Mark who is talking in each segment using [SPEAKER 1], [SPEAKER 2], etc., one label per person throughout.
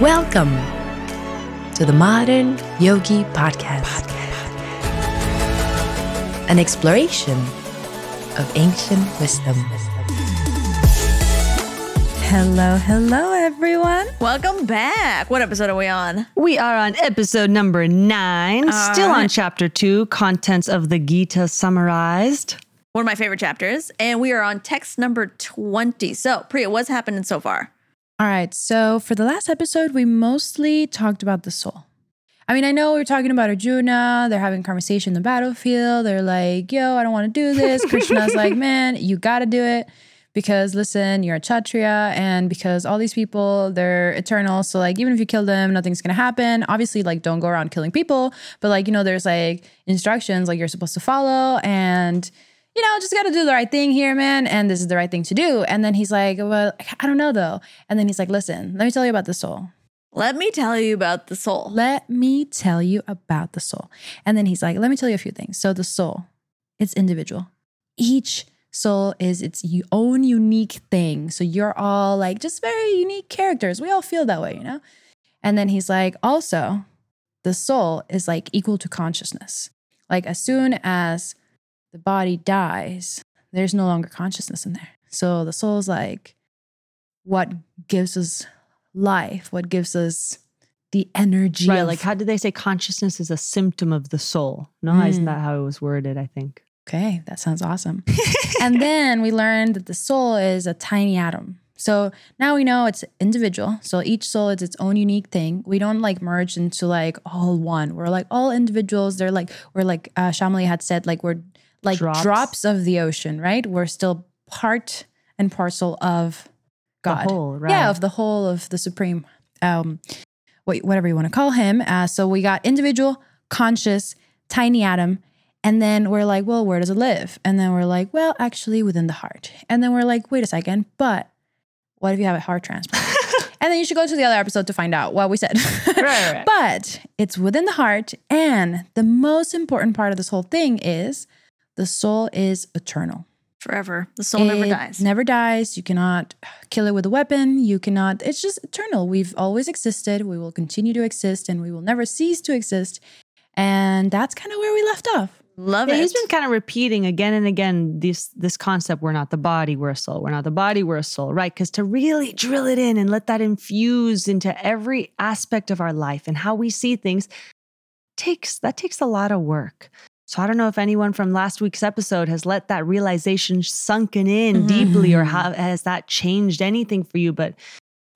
[SPEAKER 1] Welcome to the Modern Yogi Podcast, an exploration of ancient wisdom.
[SPEAKER 2] Hello, hello, everyone.
[SPEAKER 3] Welcome back. What episode are we on?
[SPEAKER 2] We are on episode number nine, still on chapter two, contents of the Gita summarized.
[SPEAKER 3] One of my favorite chapters. And we are on text number 20. So, Priya, what's happening so far?
[SPEAKER 4] All right. So for the last episode, we mostly talked about the soul. I mean, I know we are talking about Arjuna. They're having conversation in the battlefield. They're like, yo, I don't want to do this. Krishna's like, man, you got to do it because listen, you're a Kshatriya and because all these people, they're eternal. So like, even if you kill them, nothing's going to happen. Obviously, like, don't go around killing people. But like, you know, there's like instructions like you're supposed to follow and you know, just got to do the right thing here, man. And this is the right thing to do. And then he's like, well, I don't know though. And then he's like, listen, let me tell you about the soul.
[SPEAKER 3] Let me tell you about the soul.
[SPEAKER 4] Let me tell you about the soul. And then he's like, let me tell you a few things. So the soul, it's individual. Each soul is its own unique thing. So you're all like just very unique characters. We all feel that way, you know? And then he's like, also, the soul is like equal to consciousness. Like as soon as the body dies, there's no longer consciousness in there. So the soul is like what gives us life, what gives us the energy.
[SPEAKER 2] Right.
[SPEAKER 4] of-
[SPEAKER 2] Like, how did they say consciousness is a symptom of the soul? No, isn't
[SPEAKER 4] Mm.
[SPEAKER 2] that how it was worded? I think.
[SPEAKER 4] Okay, that sounds awesome. and then we learned that the soul is a tiny atom. So now we know it's individual. So each soul is its own unique thing. We don't like merge into like all one. We're like all individuals. They're like we're like uh, Shamali had said like we're like
[SPEAKER 2] Drops.
[SPEAKER 4] drops. of the ocean, right? We're still part and parcel of God.
[SPEAKER 2] The whole, right?
[SPEAKER 4] Yeah, of the whole of the supreme, um, whatever you want to call him. Uh, so we got individual, conscious, tiny atom, and then we're like, well, where does it live? And then we're like, well, actually within the heart. And then we're like, wait a second, but what if you have a heart transplant? and then you should go to the other episode to find out what we said.
[SPEAKER 2] Right, right.
[SPEAKER 4] But it's within the heart, and the most important part of this whole thing is the soul is eternal.
[SPEAKER 3] Forever. The soul never dies.
[SPEAKER 4] Never dies. You cannot kill it with a weapon. You cannot, it's just eternal. We've always existed. We will continue to exist and we will never cease to exist. And that's kind of where we left off.
[SPEAKER 3] Love
[SPEAKER 2] Yeah,
[SPEAKER 3] it.
[SPEAKER 2] he's been kind of repeating again and again this this concept we're not the body we're a soul we're not the body we're a soul right because to really drill it in and let that infuse into every aspect of our life and how we see things takes that takes a lot of work so i don't know if anyone from last week's episode has let that realization sunken in mm-hmm, deeply or mm-hmm. how has that changed anything for you but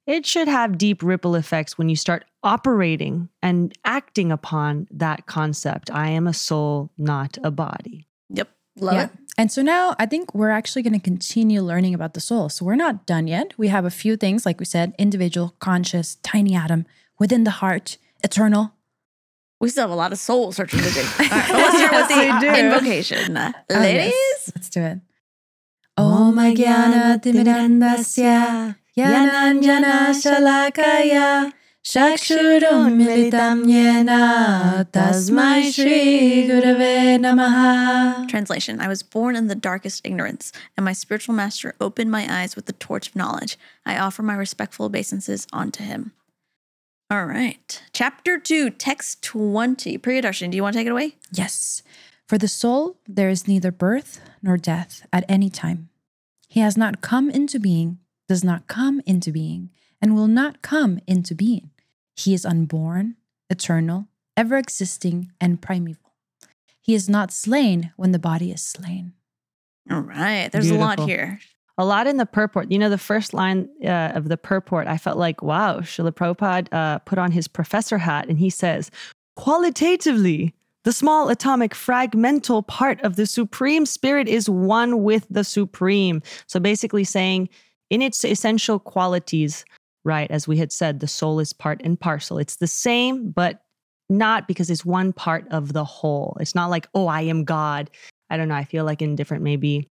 [SPEAKER 2] it should have deep ripple effects when you start operating and acting upon that concept. I am a soul, not a body.
[SPEAKER 3] yep. Love it.
[SPEAKER 4] And so now I think we're actually going to continue learning about the soul. So we're not done yet. We have a few things, like we said individual, conscious, tiny atom, within the heart, eternal.
[SPEAKER 3] We still have a lot of soul searching to do. All right, but let's start with
[SPEAKER 4] Yes,
[SPEAKER 3] the
[SPEAKER 4] do.
[SPEAKER 3] invocation.
[SPEAKER 4] oh,
[SPEAKER 3] Ladies,
[SPEAKER 4] yes. Let's do it. Om Jnana Timirandasya Jnananjana Shalakaya Chakshurum Militam Yena Tasmai Shri Gurave Namaha
[SPEAKER 3] Translation I was born in the darkest ignorance, and my spiritual master opened my eyes with the torch of knowledge. I offer my respectful obeisances unto him. All right. Chapter 2, text 20. Priyadarshan, do you want to take it away?
[SPEAKER 4] Yes. For the soul, there is neither birth nor death at any time. He has not come into being, does not come into being, and will not come into being. He is unborn, eternal, ever existing, and primeval. He is not slain when the body is slain.
[SPEAKER 3] All right. There's a lot here.
[SPEAKER 2] A lot in the purport. You know, the first line uh, of the purport, I felt like, wow, Srila Prabhupada uh, put on his professor hat and he says, qualitatively, the small atomic fragmental part of the Supreme Spirit is one with the Supreme. So basically saying, in its essential qualities, right, as we had said, the soul is part and parcel. It's the same, but not because it's one part of the whole. It's not like, oh, I am God. I don't know. I feel like in different, maybe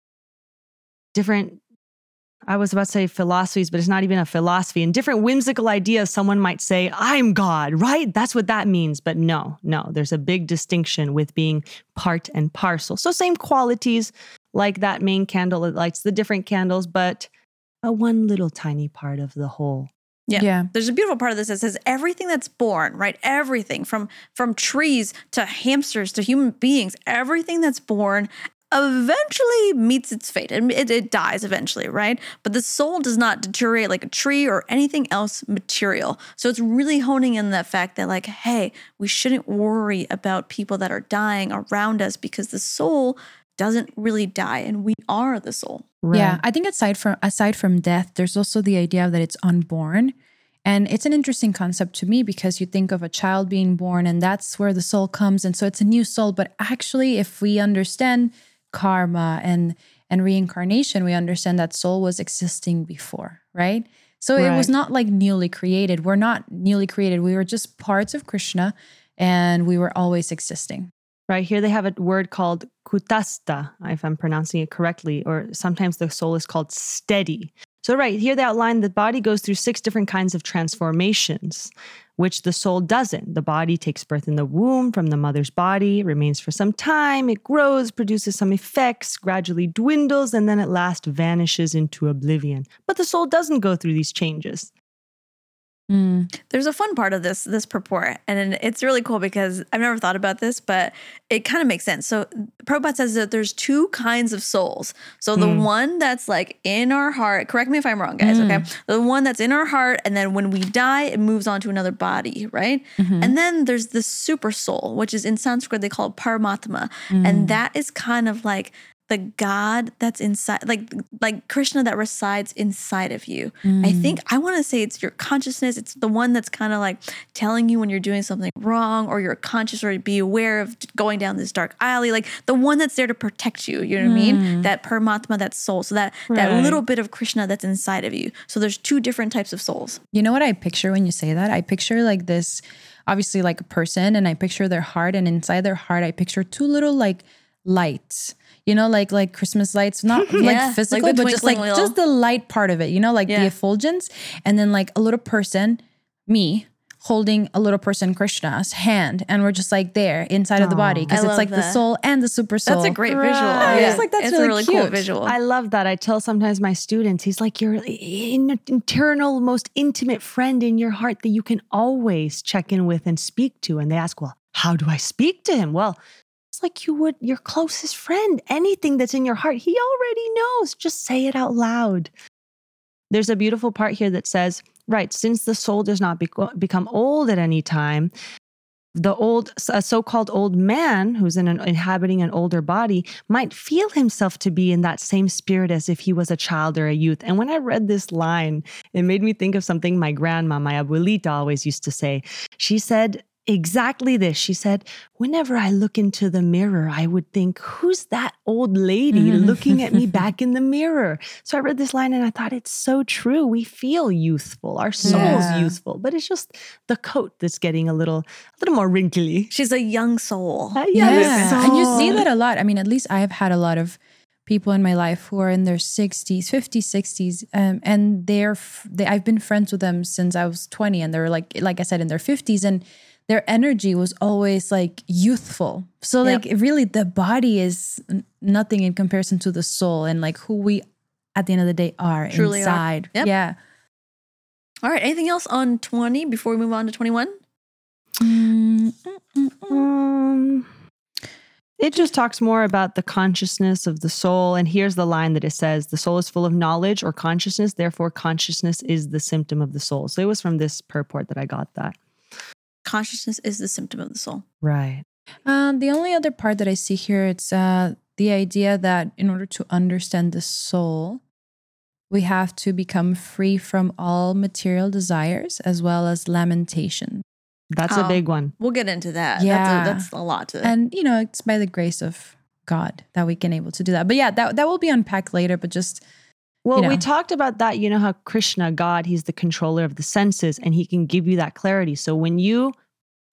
[SPEAKER 2] different I was about to say philosophies, but it's not even a philosophy. And different whimsical ideas, someone might say, I'm God, right? That's what that means. But no, no, there's a big distinction with being part and parcel. So, same qualities like that main candle that lights the different candles, but a one little tiny part of the whole.
[SPEAKER 3] Yeah.
[SPEAKER 4] Yeah.
[SPEAKER 3] There's a beautiful part of this that says everything that's born, right? Everything from from trees to hamsters to human beings, everything that's born eventually meets its fate and it, it dies eventually, right? But the soul does not deteriorate like a tree or anything else material. So it's really honing in that fact that, like, hey, we shouldn't worry about people that are dying around us because the soul doesn't really die and we are the soul.
[SPEAKER 4] Yeah, I think aside from aside from death, there's also the idea that it's unborn. And it's an interesting concept to me because you think of a child being born and that's where the soul comes and so it's a new soul, but actually if we understand karma and and reincarnation, we understand that soul was existing before, right? So it was not like newly created. We're not newly created. We were just parts of Krishna and we were always existing.
[SPEAKER 2] Right here, they have a word called kutastha, if I'm pronouncing it correctly, or sometimes the soul is called steady. So, right here, they outline the body goes through six different kinds of transformations, which the soul doesn't. The body takes birth in the womb from the mother's body, remains for some time, it grows, produces some effects, gradually dwindles, and then at last vanishes into oblivion. But the soul doesn't go through these changes.
[SPEAKER 4] Mm.
[SPEAKER 3] There's a fun part of this this purport, and it's really cool because I've never thought about this, but it kind of makes sense. So Prabhupada says that there's two kinds of souls. So the
[SPEAKER 2] Mm.
[SPEAKER 3] one that's like in our heart, correct me if I'm wrong, guys, okay? The one that's in our heart, and then when we die, it moves on to another body, right? And then there's the super soul, which is in Sanskrit they call it Paramatma, and that is kind of like the God that's inside, like like Krishna that resides inside of you. I mm. think I want to say it's your consciousness. It's the one that's kind of like telling you when you're doing something wrong, or you're conscious, or be aware of going down this dark alley. Like the one that's there to protect you. You know what I mean? Mm. That Paramatma, that soul. So that that little bit of Krishna that's inside of you. So there's two different types of souls.
[SPEAKER 4] You know what I picture when you say that? I picture like this, obviously like a person, and I picture their heart, and inside their heart, I picture two little like lights. You know, like like Christmas lights, not
[SPEAKER 3] Yeah,
[SPEAKER 4] like
[SPEAKER 3] like
[SPEAKER 4] physical,
[SPEAKER 3] the
[SPEAKER 4] but just like
[SPEAKER 3] wheel.
[SPEAKER 4] just the light part of it. You know, like
[SPEAKER 3] Yeah.
[SPEAKER 4] the effulgence, and then like a little person, me. Holding a little person, Krishna's hand, and we're just like there inside of the body because it's
[SPEAKER 3] love
[SPEAKER 4] like the soul and the super soul.
[SPEAKER 3] That's a great visual.
[SPEAKER 2] Right.
[SPEAKER 3] Yeah.
[SPEAKER 4] It's like, that's
[SPEAKER 3] it's a
[SPEAKER 4] really
[SPEAKER 3] really cool visual.
[SPEAKER 2] I love that. I tell sometimes my students, he's like your in- internal, most intimate friend in your heart that you can always check in with and speak to. And they ask, well, how do I speak to him? Well, it's like you would your closest friend. Anything that's in your heart, he already knows. Just say it out loud. There's a beautiful part here that says, right, since the soul does not beco- become old at any time, the old a so-called old man who's in an, inhabiting an older body might feel himself to be in that same spirit as if he was a child or a youth and when i read this line it made me think of something my grandma my abuelita always used to say she said exactly this. She said whenever i look into the mirror i would think who's that old lady looking at me back in the mirror? So i read this line and i thought it's so true. We feel youthful. Our soul's
[SPEAKER 4] Yeah.
[SPEAKER 2] youthful. But it's just the coat that's getting a little a little more wrinkly.
[SPEAKER 3] She's a young soul.
[SPEAKER 2] Uh,
[SPEAKER 4] Yeah,
[SPEAKER 2] this
[SPEAKER 4] and you see that a lot. I mean, at least I have had a lot of people in my life who are in their 60s, 50s, 60s, um, and they're f- they, I've been friends with them since I was 20, and they're like like I said in their 50s, and their energy was always like youthful. So
[SPEAKER 3] Yep.
[SPEAKER 4] like really, the body is nothing in comparison to the soul and like who we at the end of the day are
[SPEAKER 3] Truly are.
[SPEAKER 4] inside.
[SPEAKER 3] Yep.
[SPEAKER 4] Yeah.
[SPEAKER 3] All right. Anything else on 20 before we move on to 21?
[SPEAKER 4] Mm, mm, mm, mm.
[SPEAKER 2] Um, it just talks more about the consciousness of the soul. And here's the line that it says the soul is full of knowledge or consciousness, therefore, consciousness is the symptom of the soul. So it was from this purport that I got that.
[SPEAKER 3] Consciousness is the symptom of the soul.
[SPEAKER 2] Right.
[SPEAKER 4] Um, the only other part that I see here, it's uh, the idea that in order to understand the soul, we have to become free from all material desires as well as lamentation.
[SPEAKER 2] That's
[SPEAKER 3] Oh.
[SPEAKER 2] a big one.
[SPEAKER 3] We'll get into that.
[SPEAKER 4] Yeah.
[SPEAKER 3] That's a, that's a lot to
[SPEAKER 4] And you know, it's by the grace of God that we can able to do that. But yeah, that that will be unpacked later. But just
[SPEAKER 2] Well,
[SPEAKER 4] you
[SPEAKER 2] we talked about that. You know how Krishna, God, he's the controller of the senses and he can give you that clarity. So when you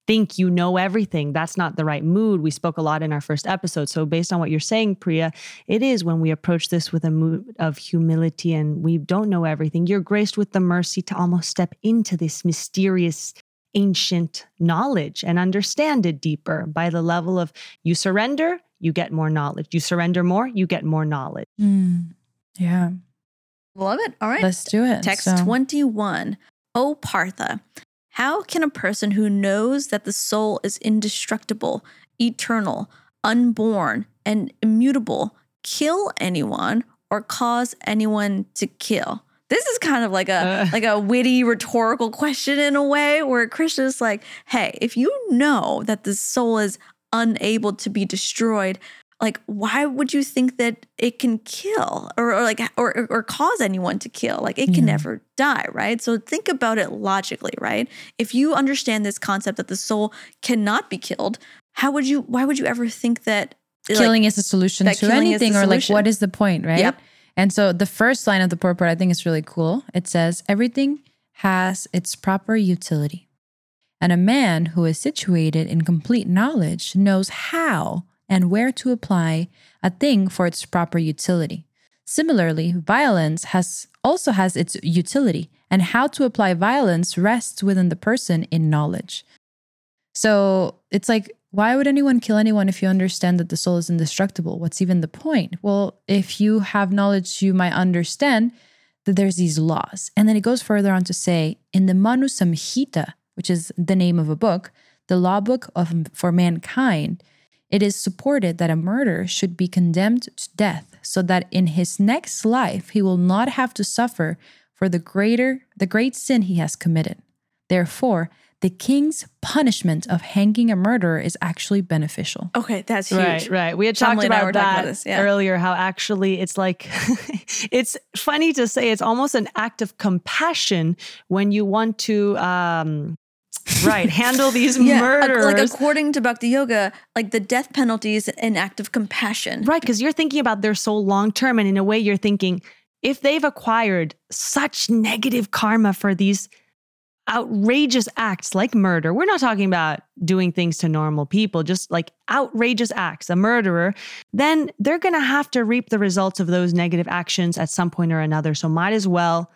[SPEAKER 2] think you know everything, that's not the right mood. We spoke a lot in our first episode. So, based on what you're saying, Priya, it is when we approach this with a mood of humility and we don't know everything. You're graced with the mercy to almost step into this mysterious, ancient knowledge and understand it deeper by the level of you surrender, you get more knowledge. You surrender more, you get more knowledge.
[SPEAKER 4] mm, yeah,
[SPEAKER 3] Love it. All right.
[SPEAKER 4] let's do it.
[SPEAKER 3] Text
[SPEAKER 4] So-
[SPEAKER 3] 21. O Partha, how can a person who knows that the soul is indestructible, eternal, unborn, and immutable kill anyone or cause anyone to kill? This is kind of like a
[SPEAKER 2] Uh.
[SPEAKER 3] like a witty rhetorical question in a way where Krishna's like, "Hey, if you know that the soul is unable to be destroyed, like why would you think that it can kill or, or like or, or cause anyone to kill? Like it can
[SPEAKER 4] Yeah.
[SPEAKER 3] never die right? So think about it logically right? If you understand this concept that the soul cannot be killed how would you why would you ever think that like,
[SPEAKER 4] killing is a solution to
[SPEAKER 3] killing is the
[SPEAKER 4] anything or like what is the point right?
[SPEAKER 3] Yep.
[SPEAKER 4] and so the first line of the purport i think is really cool. It says everything has its proper utility and a man who is situated in complete knowledge knows how and where to apply a thing for its proper utility similarly violence has also has its utility and how to apply violence rests within the person in knowledge so it's like, why would anyone kill anyone if you understand that the soul is indestructible? What's even the point? Well, if you have knowledge, you might understand that there's these laws. And then it goes further on to say, in the Manu Samhita, which is the name of a book, the law book of for mankind, it is supported that a murderer should be condemned to death so that in his next life he will not have to suffer for the greater the great sin he has committed. Therefore, the king's punishment of hanging a murderer is actually beneficial.
[SPEAKER 3] okay that's huge
[SPEAKER 2] Right, right. We had
[SPEAKER 3] Shamli
[SPEAKER 2] talked
[SPEAKER 3] and
[SPEAKER 2] about
[SPEAKER 3] were talking
[SPEAKER 2] that
[SPEAKER 3] about this, yeah.
[SPEAKER 2] earlier. How actually it's like, it's funny to say it's almost an act of compassion when you want to, um, right, handle these
[SPEAKER 3] yeah
[SPEAKER 2] murderers.
[SPEAKER 3] like according to bhakti yoga like the death penalty is an act of compassion
[SPEAKER 2] Right, because you're thinking about their soul long term. And in a way, you're thinking if they've acquired such negative karma for these outrageous acts like murder, we're not talking about doing things to normal people, just like outrageous acts, a murderer, then they're going to have to reap the results of those negative actions at some point or another. So, might as well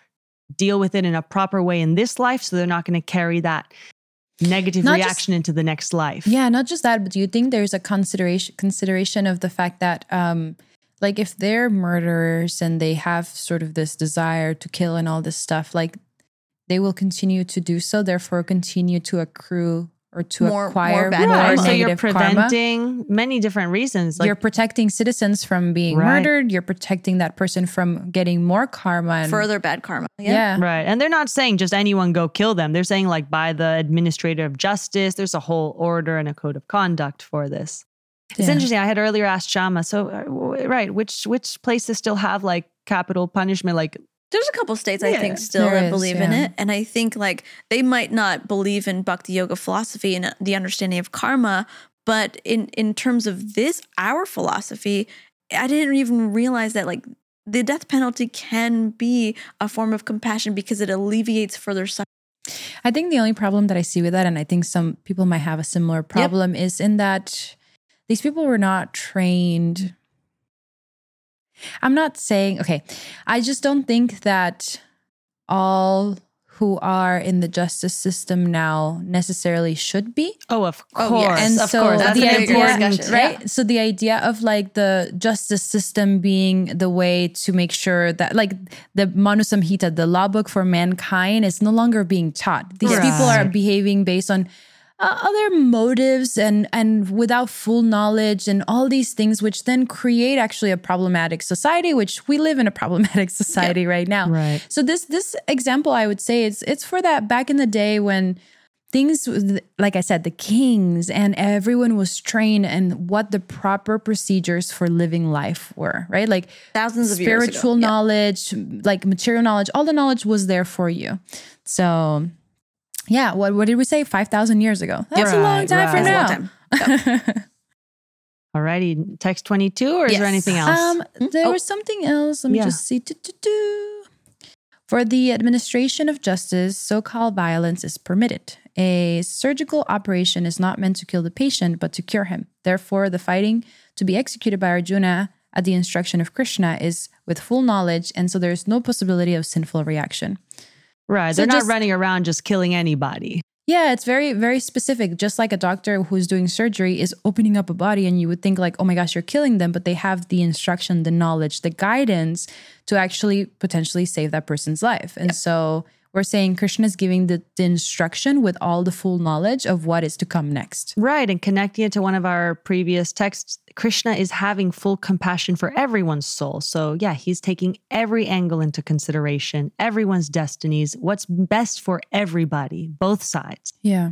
[SPEAKER 2] deal with it in a proper way in this life so they're not going to carry that negative
[SPEAKER 4] Not just-
[SPEAKER 2] reaction into the next life.
[SPEAKER 4] Yeah, not just that, but do you think there's a consideration consideration of the fact that um like if they're murderers and they have sort of this desire to kill and all this stuff, like they will continue to do so, therefore continue to accrue or to
[SPEAKER 3] More- more
[SPEAKER 4] acquire
[SPEAKER 3] bad
[SPEAKER 4] more.
[SPEAKER 2] Right, so you're
[SPEAKER 4] negative karma.
[SPEAKER 2] preventing many different reasons. Like
[SPEAKER 4] you're protecting citizens from being
[SPEAKER 2] Right.
[SPEAKER 4] murdered. You're protecting that person from getting more karma and
[SPEAKER 3] further bad karma
[SPEAKER 4] Yeah.
[SPEAKER 2] Right. And they're not saying just anyone go kill them. They're saying like by the administrator of justice, there's a whole order and a code of conduct for this. It's interesting. I had earlier asked Shama, so uh, right, which which places still have like capital punishment like
[SPEAKER 3] There's a couple states I think still
[SPEAKER 4] there
[SPEAKER 3] that
[SPEAKER 4] is,
[SPEAKER 3] believe in it. And I think like they might not believe in bhakti yoga philosophy and the understanding of karma, but in in terms of this our philosophy, I didn't even realize that like the death penalty can be a form of compassion because it alleviates further suffering.
[SPEAKER 4] I think the only problem that I see with that, and I think some people might have a similar problem, is in that these people were not trained. I'm not saying, okay, I just don't think that all who are in the justice system now necessarily should be.
[SPEAKER 2] oh of
[SPEAKER 3] Oh,
[SPEAKER 2] course.
[SPEAKER 3] yes.
[SPEAKER 4] And
[SPEAKER 2] of
[SPEAKER 4] so
[SPEAKER 2] course. That's
[SPEAKER 4] the
[SPEAKER 2] an
[SPEAKER 4] idea,
[SPEAKER 2] important
[SPEAKER 3] discussion,
[SPEAKER 4] right? So the idea of like the justice system being the way to make sure that like the Manu Samhita, the law book for mankind, is no longer being taught. These
[SPEAKER 2] Right.
[SPEAKER 4] people are behaving based on uh, other motives and and without full knowledge and all these things, which then create actually a problematic society. Which we live in a problematic society right now.
[SPEAKER 2] Right.
[SPEAKER 4] So this this example, I would say, it's it's for that back in the day when things like I said, the kings and everyone was trained and what the proper procedures for living life were, right? Like
[SPEAKER 3] Thousands of years ago.
[SPEAKER 4] spiritual knowledge, like material knowledge, all the knowledge was there for you. So yeah, what what did we say? Five thousand years ago. That's a long
[SPEAKER 2] Right,
[SPEAKER 4] time from
[SPEAKER 2] right.
[SPEAKER 3] That's
[SPEAKER 4] now.
[SPEAKER 3] time.
[SPEAKER 2] Alrighty. Text 22 or is there anything else?
[SPEAKER 4] Um, there
[SPEAKER 3] Oh.
[SPEAKER 4] was something else. Let me
[SPEAKER 2] Yeah.
[SPEAKER 4] just see. Do, do, do. For the administration of justice, so called violence is permitted. A surgical operation is not meant to kill the patient, but to cure him. Therefore, the fighting to be executed by Arjuna at the instruction of Krishna is with full knowledge, and so there is no possibility of sinful reaction.
[SPEAKER 2] Right.
[SPEAKER 4] so
[SPEAKER 2] They're not running around just killing anybody.
[SPEAKER 4] Yeah, it's very, very specific. Just like a doctor who's doing surgery is opening up a body, and you would think, like, oh my gosh, you're killing them, but they have the instruction, the knowledge, the guidance to actually potentially save that person's life. And so we're saying Krishna is giving the, the instruction with all the full knowledge of what is to come next.
[SPEAKER 2] Right. And connecting it to one of our previous texts, Krishna is having full compassion for everyone's soul. So, yeah, he's taking every angle into consideration, everyone's destinies, what's best for everybody, both sides.
[SPEAKER 4] Yeah.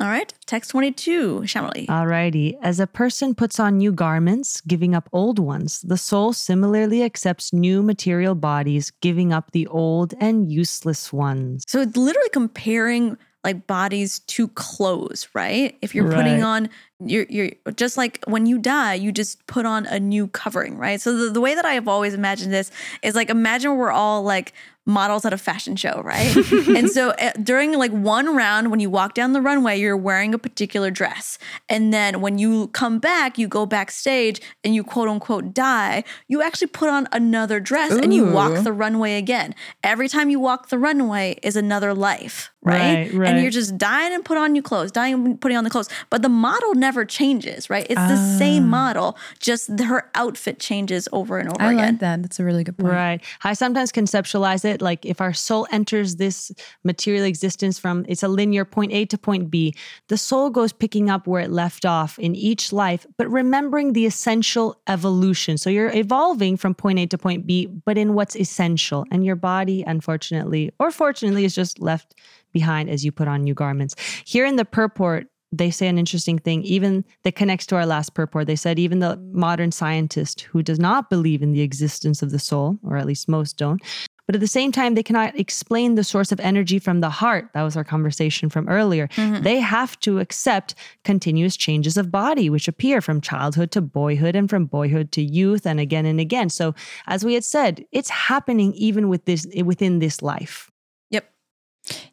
[SPEAKER 3] All right, text 22, Shamali.
[SPEAKER 2] Alrighty. As a person puts on new garments, giving up old ones, the soul similarly accepts new material bodies, giving up the old and useless ones.
[SPEAKER 3] so it's literally comparing like bodies to clothes, right? If you're putting on you're you're just like when you die, you just put on a new covering, right? So the, the way that I have always imagined this is like imagine we're all like models at a fashion show, right? and so uh, during like one round when you walk down the runway, you're wearing a particular dress. And then when you come back, you go backstage and you quote unquote die, you actually put on another dress and you walk the runway again. Every time you walk the runway is another life, right?
[SPEAKER 2] Right,
[SPEAKER 3] And you're just dying and put on new clothes, dying and putting on the clothes. But the model never changes, right? It's the
[SPEAKER 2] Ah.
[SPEAKER 3] same model, just her outfit changes over and over
[SPEAKER 4] I
[SPEAKER 3] again.
[SPEAKER 4] like that. That's a really good point.
[SPEAKER 2] Right. I sometimes conceptualize it like if our soul enters this material existence from it's a linear point A to point B, the soul goes picking up where it left off in each life, but remembering the essential evolution. So you're evolving from point A to point B, but in what's essential. And your body, unfortunately, or fortunately, is just left behind as you put on new garments. Here in the purport, they say an interesting thing, even that connects to our last purport. They said even the modern scientist who does not believe in the existence of the soul, or at least most don't, but at the same time, they cannot explain the source of energy from the heart. That was our conversation from earlier. Mm-hmm. They have to accept continuous changes of body, which appear from childhood to boyhood and from boyhood to youth and again and again. So, as we had said, it's happening even with this within this life.
[SPEAKER 3] Yep.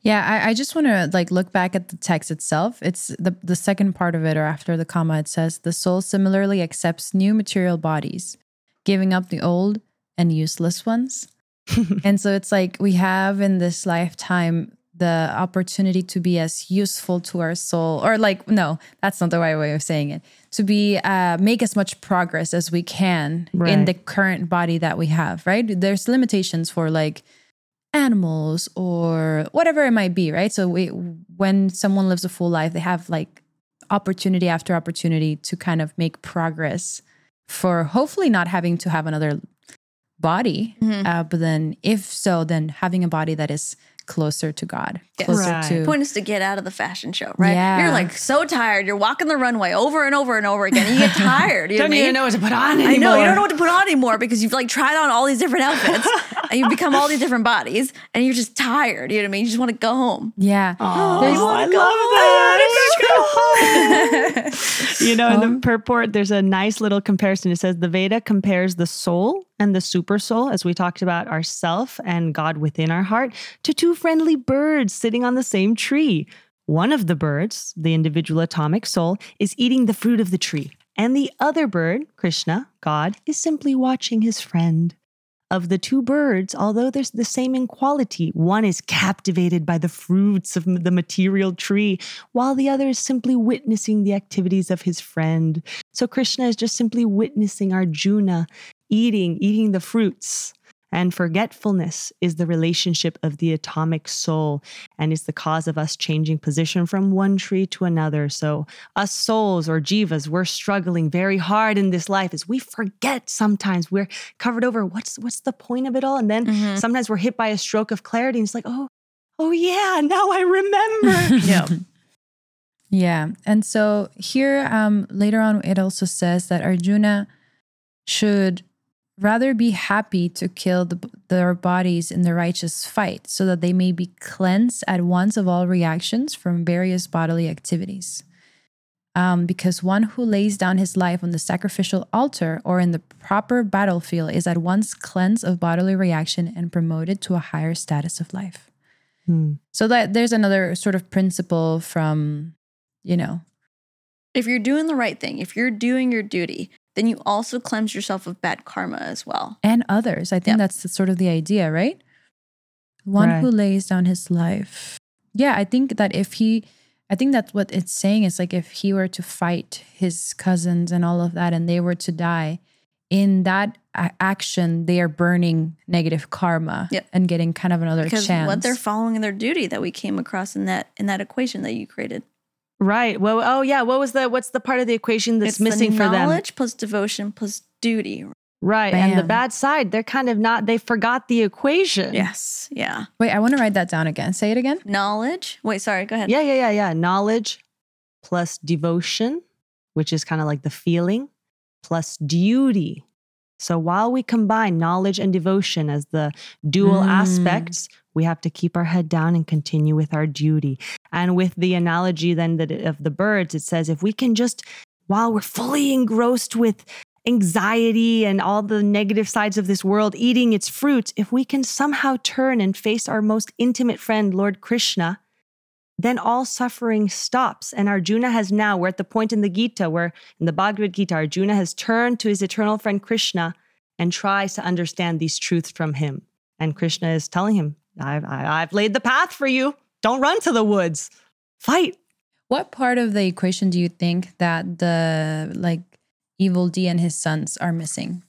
[SPEAKER 4] Yeah, I, I just want to like look back at the text itself. It's the the second part of it, or after the comma, it says the soul similarly accepts new material bodies, giving up the old and useless ones. and so it's like we have in this lifetime the opportunity to be as useful to our soul, or like no, that's not the right way of saying it. To be uh, make as much progress as we can in the current body that we have. Right? There's limitations for like animals or whatever it might be, right? So we, when someone lives a full life, they have like opportunity after opportunity to kind of make progress for hopefully not having to have another body.
[SPEAKER 3] Mhm.
[SPEAKER 4] Uh, but then, if so, then having a body that is closer to God,
[SPEAKER 3] Yes.
[SPEAKER 4] closer
[SPEAKER 2] Right.
[SPEAKER 4] to
[SPEAKER 3] point is to get out of the fashion show, right?
[SPEAKER 4] Yeah.
[SPEAKER 3] You're like so tired. You're walking the runway over and over and over again. You get tired. You know what I mean?
[SPEAKER 2] what to put on
[SPEAKER 3] I know you don't know what to put on anymore because you've like tried on all these different outfits and you've become all these different bodies and you're just tired. You know what I mean? You just want to go home.
[SPEAKER 4] yeah.
[SPEAKER 2] Oh,
[SPEAKER 4] There's-
[SPEAKER 2] I
[SPEAKER 3] go
[SPEAKER 2] love that. you know, in the purport, there's a nice little comparison. It says the Veda compares the soul and the super soul, as we talked about ourself and God within our heart, to two friendly birds sitting on the same tree. One of the birds, the individual atomic soul, is eating the fruit of the tree. And the other bird, Krishna, God, is simply watching his friend of the two birds, although they're the same in quality, one is captivated by the fruits of the material tree, while the other is simply witnessing the activities of his friend. So Krishna is just simply witnessing Arjuna eating, eating the fruits. And forgetfulness is the relationship of the atomic soul and is the cause of us changing position from one tree to another. So, us souls or jivas, we're struggling very hard in this life as we forget sometimes we're covered over what's what's the point of it all? And then
[SPEAKER 3] Mhm.
[SPEAKER 2] sometimes we're hit by a stroke of clarity and it's like, oh, oh yeah, now I remember.
[SPEAKER 3] Yeah.
[SPEAKER 4] Yeah. And so here, um, later on, it also says that Arjuna should rather be happy to kill the, their bodies in the righteous fight so that they may be cleansed at once of all reactions from various bodily activities. Um, because one who lays down his life on the sacrificial altar or in the proper battlefield is at once cleansed of bodily reaction and promoted to a higher status of life.
[SPEAKER 2] Hmm.
[SPEAKER 4] So that there's another sort of principle from, you know,
[SPEAKER 3] If you're doing the right thing, if you're doing your duty, then you also cleanse yourself of bad karma as well.
[SPEAKER 4] and others. I think
[SPEAKER 3] Yep.
[SPEAKER 4] that's the, sort of the idea, right? One who lays down his life. Yeah, I think that if he, I think that's what it's saying is like if he were to fight his cousins and all of that and they were to die in that a- action they are burning negative karma
[SPEAKER 3] Yep.
[SPEAKER 4] and getting kind of another
[SPEAKER 3] because
[SPEAKER 4] chance.
[SPEAKER 3] what they're following in their duty that we came across in that in that equation that you created.
[SPEAKER 2] Right. Well, oh yeah. What was the what's the part of the equation that's
[SPEAKER 3] it's
[SPEAKER 2] missing
[SPEAKER 3] the
[SPEAKER 2] for them?
[SPEAKER 3] knowledge plus devotion plus duty.
[SPEAKER 2] Right. And the bad side, they're kind of not. They forgot the equation.
[SPEAKER 3] Yes. Yeah.
[SPEAKER 4] Wait, I want to write that down again. Say it again.
[SPEAKER 3] Knowledge. Wait, sorry, go ahead.
[SPEAKER 2] Yeah. Yeah. Yeah. Yeah. Knowledge plus devotion, which is kind of like the feeling, plus duty. So while we combine knowledge and devotion as the dual
[SPEAKER 4] Mm.
[SPEAKER 2] aspects, we have to keep our head down and continue with our duty. And with the analogy then that of the birds, it says if we can just, while we're fully engrossed with anxiety and all the negative sides of this world, eating its fruits, if we can somehow turn and face our most intimate friend, Lord Krishna, then all suffering stops. And Arjuna has now, we're at the point in the Gita where in the Bhagavad Gita, Arjuna has turned to his eternal friend Krishna and tries to understand these truths from him. And Krishna is telling him, I've, I've laid the path for you. Don't run to the woods. Fight.
[SPEAKER 4] What part of the equation do you think that the like evil D and his sons are missing?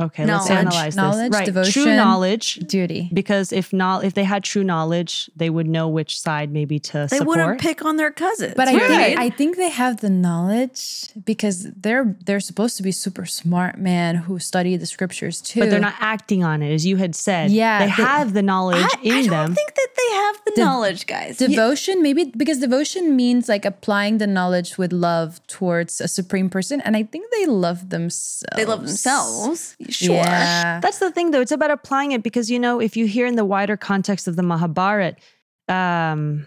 [SPEAKER 2] Okay, let's
[SPEAKER 3] Knowledge.
[SPEAKER 2] analyze
[SPEAKER 4] Knowledge,
[SPEAKER 2] this. Right, true knowledge.
[SPEAKER 4] Duty.
[SPEAKER 2] Because if not, if they had true knowledge, they would know which side maybe to
[SPEAKER 3] They
[SPEAKER 2] support.
[SPEAKER 3] wouldn't pick on their cousins.
[SPEAKER 4] But I think I think they have the knowledge because they're they're supposed to be super smart men who study the scriptures too.
[SPEAKER 2] but they're not acting on it, as you had said.
[SPEAKER 4] Yeah,
[SPEAKER 2] they
[SPEAKER 4] they-
[SPEAKER 2] have the knowledge
[SPEAKER 3] I,
[SPEAKER 2] in
[SPEAKER 3] I don't
[SPEAKER 2] them.
[SPEAKER 3] think that they have the
[SPEAKER 4] De-
[SPEAKER 3] knowledge, guys. Ye-
[SPEAKER 4] devotion maybe because devotion means like applying the knowledge with love towards a supreme person and i think they love themselves
[SPEAKER 3] they love themselves. Sure.
[SPEAKER 4] yeah
[SPEAKER 2] That's the thing, though. It's about applying it because, you know, if you hear in the wider context of the Mahabharata, um,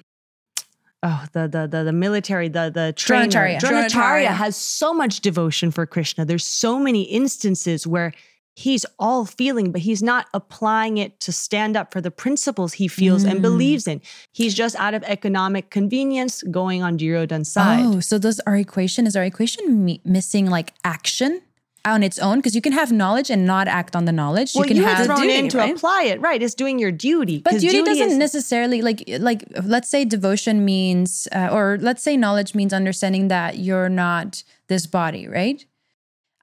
[SPEAKER 2] oh, the the the, the military, the the trainer,
[SPEAKER 4] Dronacharya.
[SPEAKER 2] Dronacharya
[SPEAKER 3] Dronacharya.
[SPEAKER 2] has so much devotion for Krishna. There's so many instances where he's all feeling, but he's not applying it to stand up for the principles he feels and
[SPEAKER 4] Mm.
[SPEAKER 2] believes in. He's just out of economic convenience going on Duryodhan's side.
[SPEAKER 4] oh so does our equation is our equation mi- missing like action on its own because you can have knowledge and not act on the knowledge
[SPEAKER 2] well,
[SPEAKER 4] you can
[SPEAKER 2] you
[SPEAKER 4] have
[SPEAKER 2] thrown
[SPEAKER 3] duty,
[SPEAKER 2] in to
[SPEAKER 3] right?
[SPEAKER 2] apply it, right? It's doing your duty.
[SPEAKER 4] But
[SPEAKER 2] 'cause
[SPEAKER 4] duty, doesn't
[SPEAKER 2] is-
[SPEAKER 4] necessarily like like let's say devotion means uh, or let's say knowledge means understanding that you're not this body, right?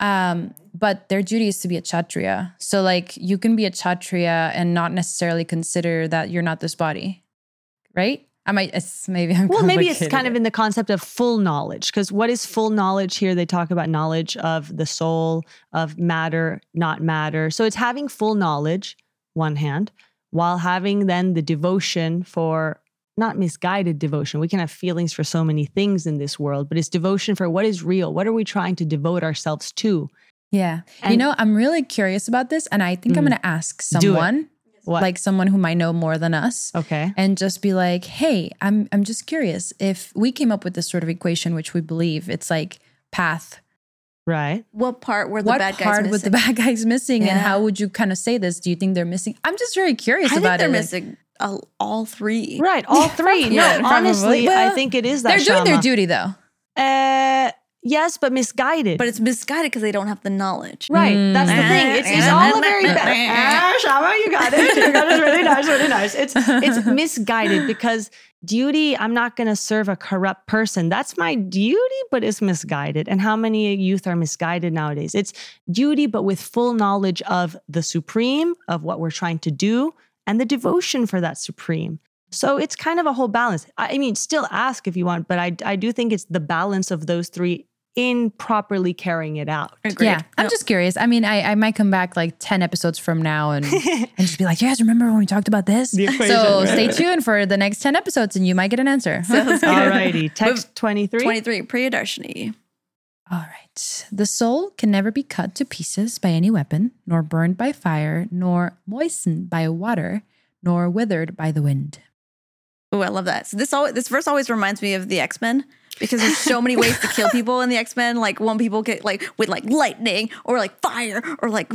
[SPEAKER 4] Um, but their duty is to be a kshatriya. So like you can be a kshatriya and not necessarily consider that you're not this body, right? I might it's maybe I'm
[SPEAKER 2] Well, maybe it's kind of in the concept of full knowledge, because what is full knowledge here? They talk about knowledge of the soul, of matter, not matter. So it's having full knowledge, one hand, while having then the devotion for not misguided devotion. We can have feelings for so many things in this world, but it's devotion for what is real. What are we trying to devote ourselves to?
[SPEAKER 4] yeah. you know, I'm really curious about this, and I think I'm
[SPEAKER 2] Mm.
[SPEAKER 4] gonna ask
[SPEAKER 2] Do it.
[SPEAKER 4] someone
[SPEAKER 2] What?
[SPEAKER 4] like someone who might know more than us.
[SPEAKER 2] okay.
[SPEAKER 4] and just be like, "Hey, I'm I'm just curious if we came up with this sort of equation, which we believe it's like path.
[SPEAKER 2] Right.
[SPEAKER 3] What part were the
[SPEAKER 4] what
[SPEAKER 3] bad guys
[SPEAKER 4] part
[SPEAKER 3] missing?
[SPEAKER 4] would the bad guys missing, and how would you kind of say this? Do you think they're missing? I'm just very curious
[SPEAKER 3] I think they're
[SPEAKER 4] it. Like,
[SPEAKER 3] missing uh, all three.
[SPEAKER 2] Right. All three.
[SPEAKER 3] Yeah,
[SPEAKER 2] no, honestly,
[SPEAKER 4] probably.
[SPEAKER 2] I think it is that.
[SPEAKER 4] they're doing their duty though.
[SPEAKER 2] Uh, yes, but misguided.
[SPEAKER 3] But it's misguided because they don't have the knowledge.
[SPEAKER 2] Right. That's the
[SPEAKER 3] Mm.
[SPEAKER 2] thing. It's, it's all a very ah, Shama, you got it. You got it. Really nice. Really nice. It's it's misguided because duty. I'm not going to serve a corrupt person. That's my duty, but it's misguided. And how many youth are misguided nowadays? It's duty, but with full knowledge of the supreme, of what we're trying to do, and the devotion for that supreme. So it's kind of a whole balance. I I mean, still ask if you want, but I I do think it's the balance of those three in properly carrying it out.
[SPEAKER 3] Agreed.
[SPEAKER 4] Yeah, I'm
[SPEAKER 3] Yep.
[SPEAKER 4] just curious. I mean, I, I might come back like 10 episodes from now and, and just be like, you guys remember when we talked about this?
[SPEAKER 2] Equation,
[SPEAKER 4] so
[SPEAKER 2] right?
[SPEAKER 4] stay tuned for the next 10 episodes and you might get an answer.
[SPEAKER 3] Sounds good.
[SPEAKER 2] Alrighty, text 23.
[SPEAKER 3] 23, Priyadarshini.
[SPEAKER 4] All right. The soul can never be cut to pieces by any weapon, nor burned by fire, nor moistened by water, nor withered by the wind.
[SPEAKER 3] Oh, I love that. So this always, this verse always reminds me of the X Men because there's so many ways to kill people in the X Men. Like one people get like with like lightning or like fire or like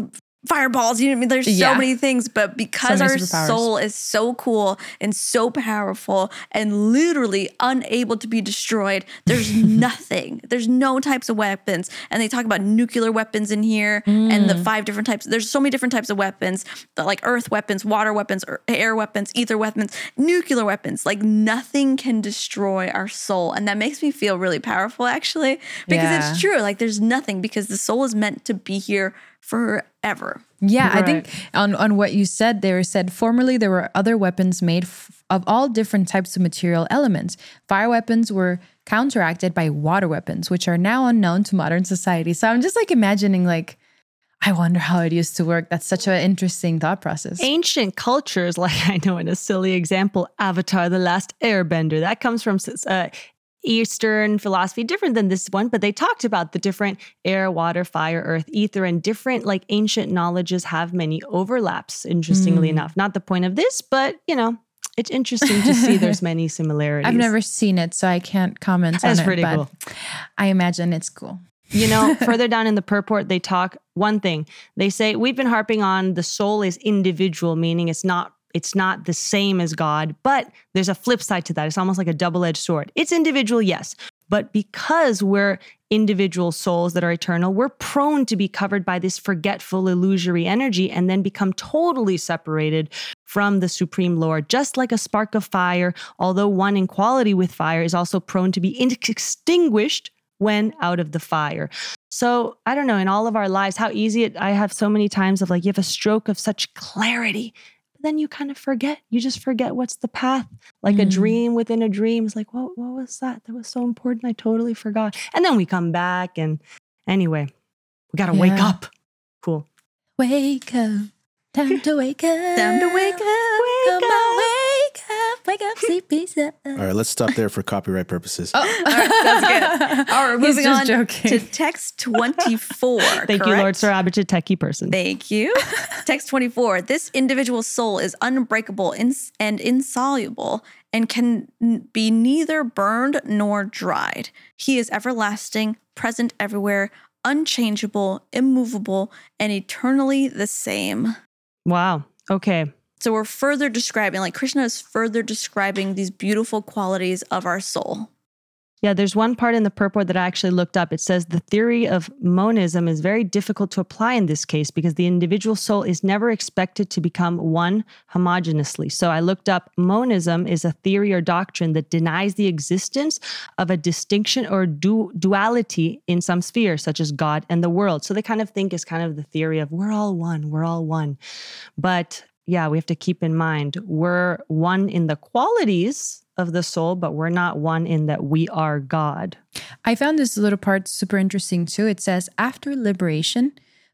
[SPEAKER 3] fireballs. You know what I mean? There's so
[SPEAKER 4] Yeah.
[SPEAKER 3] many things, but because
[SPEAKER 4] many
[SPEAKER 3] our soul is so cool and so powerful and literally unable to be destroyed, there's nothing. There's no types of weapons. And they talk about nuclear weapons in here and the mm. five different types. There's so many different types of weapons, the, like earth weapons, water weapons, er, air weapons, ether weapons, nuclear weapons. Like nothing can destroy our soul. And that makes me feel really powerful actually, because
[SPEAKER 4] Yeah.
[SPEAKER 3] it's true. Like there's nothing because the soul is meant to be here forever.
[SPEAKER 4] Yeah, I think on, on what you said, there said formerly there were other weapons made f- of all different types of material elements. Fire weapons were counteracted by water weapons, which are now unknown to modern society. So I'm just like imagining, like, I wonder how it used to work. That's such an interesting thought process.
[SPEAKER 2] Ancient cultures, like I know in a silly example, Avatar: The Last Airbender, that comes from uh, Eastern philosophy, different than this one, but they talked about the different air, water, fire, earth, ether, and different like ancient knowledges have many overlaps. Interestingly
[SPEAKER 4] Mm.
[SPEAKER 2] enough, not the point of this, but you know, it's interesting to see there's many similarities.
[SPEAKER 4] I've never seen it, so I can't comment
[SPEAKER 2] That's
[SPEAKER 4] on it.
[SPEAKER 2] pretty
[SPEAKER 4] but
[SPEAKER 2] cool.
[SPEAKER 4] I imagine it's cool.
[SPEAKER 2] You know, further down in the purport, they talk one thing. They say we've been harping on the soul is individual, meaning it's not it's not the same as God, but there's a flip side to that. It's almost like a double-edged sword. It's individual, yes, but because we're individual souls that are eternal, we're prone to be covered by this forgetful, illusory energy and then become totally separated from the Supreme Lord. Just like a spark of fire, although one in quality with fire, is also prone to be extinguished when out of the fire. So I don't know, in all of our lives, how easy it I have so many times of like you have a stroke of such clarity. Then you kind of forget. You just forget what's the path. Like a
[SPEAKER 4] Mm.
[SPEAKER 2] dream within a dream. It's like, what what was that? That was so important. I totally forgot. And then we come back and anyway, we gotta wake up. Cool.
[SPEAKER 4] Wake up. Time to wake up.
[SPEAKER 3] Time to wake up.
[SPEAKER 4] Come on, wake up. Wake up, sleepy.
[SPEAKER 5] All right, let's stop there for copyright purposes.
[SPEAKER 4] Oh,
[SPEAKER 3] All right, sounds good. All right,
[SPEAKER 4] He's
[SPEAKER 3] moving
[SPEAKER 4] just
[SPEAKER 3] on
[SPEAKER 4] joking.
[SPEAKER 3] to text 24.
[SPEAKER 2] Thank you, Lord
[SPEAKER 3] correct?
[SPEAKER 2] Sir Abhijit, techie person.
[SPEAKER 3] Thank you. Text 24. This individual soul is unbreakable ins- and insoluble and can n- be neither burned nor dried. He is everlasting, present everywhere, unchangeable, immovable, and eternally the same.
[SPEAKER 2] Wow. Okay.
[SPEAKER 3] So we're further describing, like Krishna is further describing these beautiful qualities of our soul.
[SPEAKER 2] Yeah, there's one part in the purport that I actually looked up. It says the theory of monism is very difficult to apply in this case because the individual soul is never expected to become one homogeneously. So I looked up monism is a theory or doctrine that denies the existence of a distinction or du- duality in some sphere, such as God and the world. So they kind of think is kind of the theory of we're all one, we're all one. But yeah, we have to keep in mind we're one in the qualities of the soul, but we're not one in that we are God.
[SPEAKER 4] I found this little part super interesting too. It says after liberation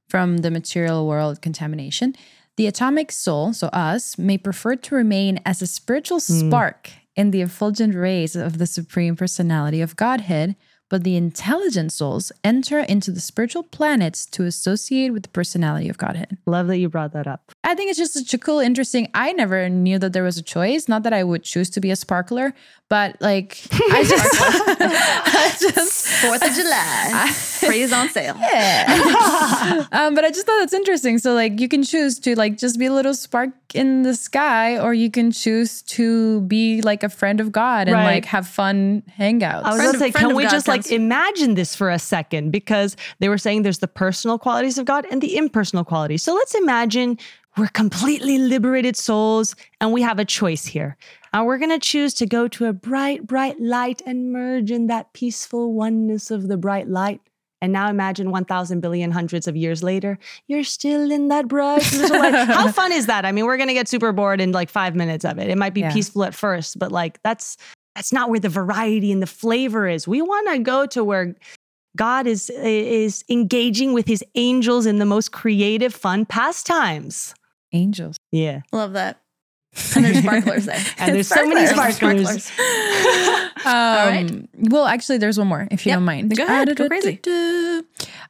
[SPEAKER 4] from the material world contamination, the atomic soul, so us, may prefer to remain as a spiritual hmm. spark in the effulgent rays of the supreme personality of Godhead, but the intelligent souls enter into the spiritual planets to associate with the personality of Godhead.
[SPEAKER 2] Love that you brought that up.
[SPEAKER 4] I think it's just such a cool, interesting. I never knew that there was a choice. Not that I would choose to be a sparkler, but like I just, I just
[SPEAKER 3] Fourth of July. Praise on sale.
[SPEAKER 4] yeah. um, but I just thought that's interesting. So like you can choose to like just be a little spark in the sky, or you can choose to be like a friend of God and
[SPEAKER 2] Right.
[SPEAKER 4] like have fun hangouts.
[SPEAKER 2] I was
[SPEAKER 3] Friend
[SPEAKER 2] gonna say, can we
[SPEAKER 3] God
[SPEAKER 2] just like
[SPEAKER 3] sounds-
[SPEAKER 2] imagine this for a second? Because they were saying there's the personal qualities of God and the impersonal qualities. So let's imagine we're completely liberated souls and we have a choice here. And we're going to choose to go to a bright, bright light and merge in that peaceful oneness of the bright light. And now imagine 1,000 billion hundreds of years later, you're still in that bright little light. How fun is that? I mean, we're going to get super bored in like five minutes of it. It might be
[SPEAKER 4] Yeah.
[SPEAKER 2] peaceful at first, but like that's that's not where the variety and the flavor is. We want to go to where God is is engaging with his angels in the most creative, fun pastimes.
[SPEAKER 4] Angels.
[SPEAKER 2] Yeah.
[SPEAKER 3] Love that. And there's sparklers there.
[SPEAKER 2] And there's so many
[SPEAKER 3] Sparklers.
[SPEAKER 2] sparklers.
[SPEAKER 4] Um,
[SPEAKER 3] right.
[SPEAKER 4] Well, actually, there's one more if you
[SPEAKER 3] Yep.
[SPEAKER 4] don't mind.
[SPEAKER 3] Go ahead. Go crazy.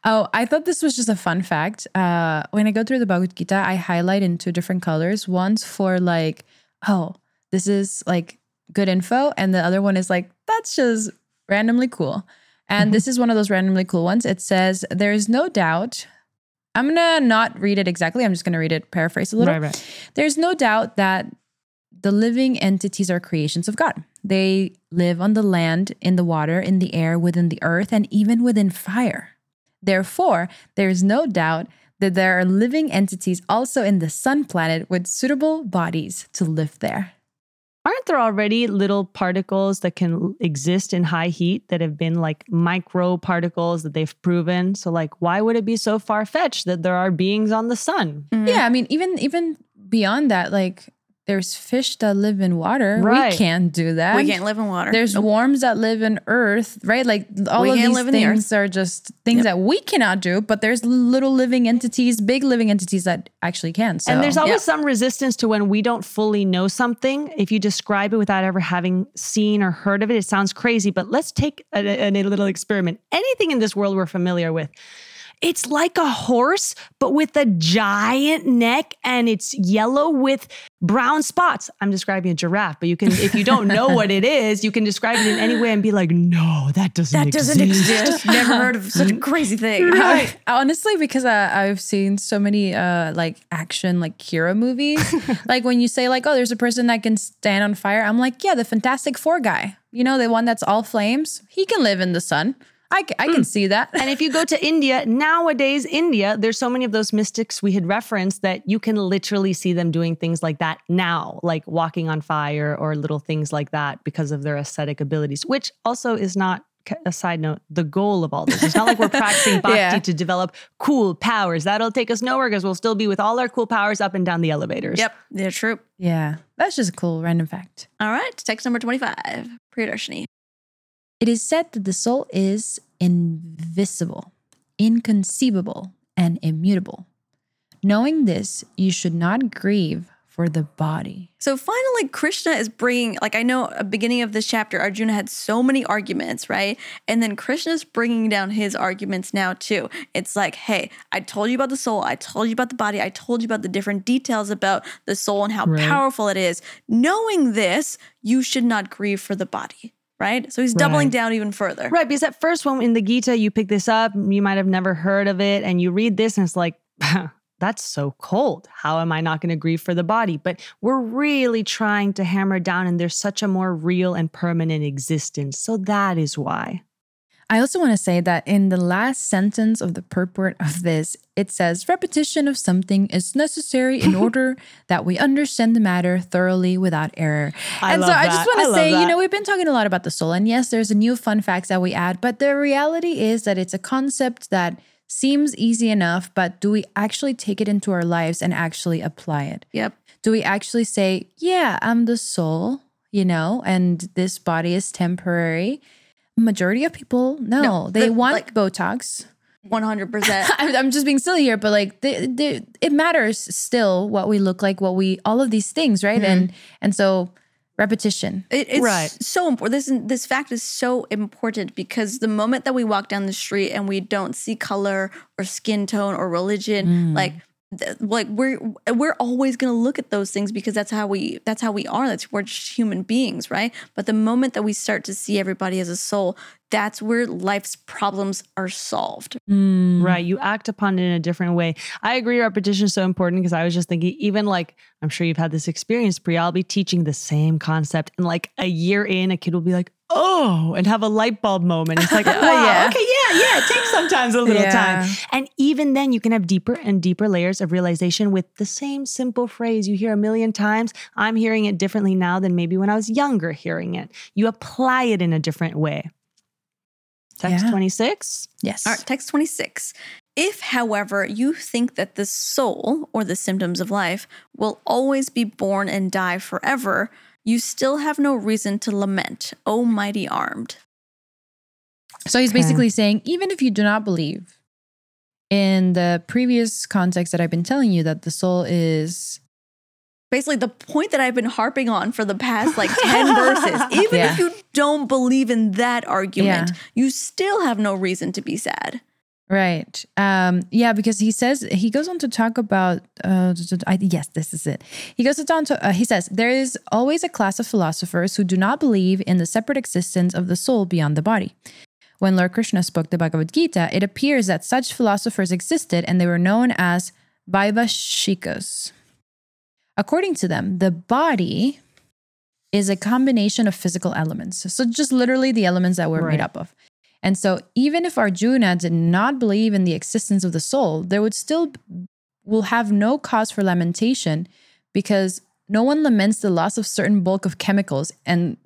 [SPEAKER 4] Oh, I thought this was just a fun fact. Uh, when I go through the Bhagavad Gita, I highlight in two different colors. One's for like, oh, this is like good info, and the other one is like, that's just randomly cool. And this is one of those randomly cool ones. It says, There is no doubt. I'm gonna not read it exactly. I'm just gonna read it, paraphrase a little.
[SPEAKER 2] Right, right.
[SPEAKER 4] There's no doubt that the living entities are creations of God. They live on the land, in the water, in the air, within the earth, and even within fire. Therefore, there is no doubt that there are living entities also in the sun planet with suitable bodies to live there.
[SPEAKER 2] Aren't there already little particles that can exist in high heat that have been like micro particles that they've proven? So, like, why would it be so far fetched that there are beings on the sun? Mm-hmm.
[SPEAKER 4] Yeah, I mean, even even beyond that, like there's fish that live in water.
[SPEAKER 2] Right.
[SPEAKER 4] We can't do that.
[SPEAKER 3] we can't live in water.
[SPEAKER 4] There's worms that live in earth, right? Like all
[SPEAKER 3] We
[SPEAKER 4] of these
[SPEAKER 3] in the
[SPEAKER 4] things are just things that we cannot do, but there's little living entities, big living entities that actually can. So
[SPEAKER 2] And there's always some resistance to when we don't fully know something. If you describe it without ever having seen or heard of it, it sounds crazy. But let's take a, a- a little experiment. Anything in this world we're familiar with. It's like a horse, but with a giant neck and it's yellow with brown spots. I'm describing a giraffe, but you can, if you don't know what it is, you can describe it in any way and be like, no, that doesn't exist.
[SPEAKER 3] that
[SPEAKER 2] exist.
[SPEAKER 3] doesn't exist. Never heard of such a crazy thing.
[SPEAKER 4] I- honestly because uh, I've seen so many uh, like action like hero movies. like when you say like, oh, there's a person that can stand on fire. I'm like, yeah, the Fantastic Four guy. You know, the one that's all flames. He can live in the sun. I, I can hmm. see that.
[SPEAKER 2] And if you go to India, nowadays, India, there's so many of those mystics we had referenced that you can literally see them doing things like that now, like walking on fire or little things like that because of their ascetic abilities, which also is not. A side note, the goal of all this. It's not like we're practicing bhakti
[SPEAKER 4] Yeah.
[SPEAKER 2] to develop cool powers. That'll take us nowhere because we'll still be with all our cool powers up and down the elevators.
[SPEAKER 3] Yep, they're true.
[SPEAKER 4] yeah, that's just a cool random fact.
[SPEAKER 3] All right, text number 25, Priyadarshini.
[SPEAKER 4] It is said that the soul is invisible, inconceivable, and immutable. Knowing this, you should not grieve for the body.
[SPEAKER 3] So finally, Krishna is bringing, like, I know at the beginning of this chapter, Arjuna had so many arguments, right? And then Krishna's bringing down his arguments now, too. It's like, hey, I told you about the soul. I told you about the body. I told you about the different details about the soul and how
[SPEAKER 2] Right.
[SPEAKER 3] powerful it is. Knowing this, you should not grieve for the body, right? So he's doubling
[SPEAKER 2] Right.
[SPEAKER 3] down even further.
[SPEAKER 2] Right, because at first, when in the Gita you pick this up, you might have never heard of it, and you read this, and it's like, that's so cold. How am I not going to grieve for the body? But we're really trying to hammer down, and there's such a more real and permanent existence. So that is why.
[SPEAKER 4] I also want to say that in the last sentence of the purport of this, it says repetition of something is necessary in order that we understand the matter thoroughly without error.
[SPEAKER 2] I
[SPEAKER 4] and so I just want to say, you know, we've been talking a lot about the soul, and yes, there's a new fun facts that we add, but the reality is that it's a concept that seems easy enough, but do we actually take it into our lives and actually apply it?
[SPEAKER 3] Yep.
[SPEAKER 4] do we actually say, yeah, I'm the soul, you know, and this body is temporary? Majority of people, no,
[SPEAKER 3] No,
[SPEAKER 4] they
[SPEAKER 3] the-
[SPEAKER 4] want
[SPEAKER 3] like-
[SPEAKER 4] Botox.
[SPEAKER 3] 100%.
[SPEAKER 4] I'm, I'm just being silly here, but like, they, they, it matters still what we look like, what we, all of these things, right? Hmm. And and so repetition.
[SPEAKER 3] It, it's
[SPEAKER 2] Right.
[SPEAKER 3] so important. This this fact is so important because the moment that we walk down the street and we don't see color or skin tone or religion, hmm. like th- like we're we're always gonna look at those things because that's how we that's how we are. That's we're just human beings, right? But the moment that we start to see everybody as a soul, that's where life's problems are solved. Mm.
[SPEAKER 2] Right. You act upon it in a different way. I agree repetition is so important because I was just thinking, even like, I'm sure you've had this experience, Priya. I'll be teaching the same concept, and like a year in, a kid will be like, oh, and have a light bulb moment. It's like, wow,
[SPEAKER 4] yeah.
[SPEAKER 2] okay, yeah, yeah. It takes sometimes a little
[SPEAKER 4] Yeah.
[SPEAKER 2] time. And even then, you can have deeper and deeper layers of realization with the same simple phrase you hear a million times. I'm hearing it differently now than maybe when I was younger hearing it. You apply it in a different way. Text
[SPEAKER 4] Yeah.
[SPEAKER 2] 26.
[SPEAKER 4] Yes.
[SPEAKER 3] All right, text 26. If, however, you think that the soul or the symptoms of life will always be born and die forever, you still have no reason to lament, O mighty armed.
[SPEAKER 4] So he's
[SPEAKER 2] Okay.
[SPEAKER 4] basically saying, even if you do not believe in the previous context that I've been telling you that the soul is
[SPEAKER 3] Basically, the point that I've been harping on for the past like 10 verses, even
[SPEAKER 4] Yeah.
[SPEAKER 3] if you don't believe in that argument,
[SPEAKER 4] Yeah.
[SPEAKER 3] you still have no reason to be sad.
[SPEAKER 4] Right. Um, yeah, because he says he goes on to talk about. Uh, I, yes, this is it. He goes on to. Uh, he says there is always a class of philosophers who do not believe in the separate existence of the soul beyond the body. When Lord Krishna spoke the Bhagavad Gita, it appears that such philosophers existed, and they were known as Vaibhashikas. According to them, the body is a combination of physical elements. So just literally the elements that we're
[SPEAKER 2] Right.
[SPEAKER 4] made up of. And so even if Arjuna did not believe in the existence of the soul, there would still will have no cause for lamentation because no one laments the loss of certain bulk of chemicals and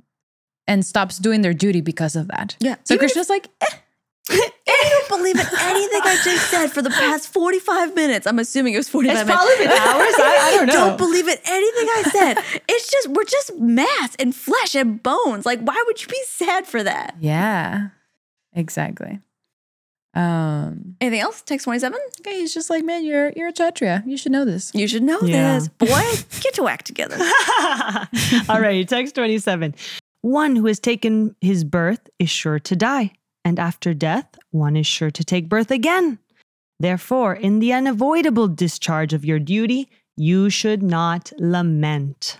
[SPEAKER 4] and stops doing their duty because of that.
[SPEAKER 3] Yeah.
[SPEAKER 4] So
[SPEAKER 3] Even if-
[SPEAKER 4] Krishna's like, eh,
[SPEAKER 3] I don't believe in anything I just said for the past 45 minutes. I'm assuming it was 45
[SPEAKER 2] It's
[SPEAKER 3] minutes.
[SPEAKER 2] probably been hours. I, I don't know.
[SPEAKER 3] Don't believe in anything I said. it's just, we're just mass and flesh and bones. Like, why would you be sad for that?
[SPEAKER 4] yeah, exactly. Um,
[SPEAKER 3] Anything else? Text 27?
[SPEAKER 4] okay, he's just like, man, you're you're a kshatriya. You should know this.
[SPEAKER 3] You should know
[SPEAKER 2] Yeah.
[SPEAKER 3] this. Boy, get to act together.
[SPEAKER 2] All right, text 27. One who has taken his birth is sure to die, and after death, one is sure to take birth again. Therefore, in the unavoidable discharge of your duty, you should not lament.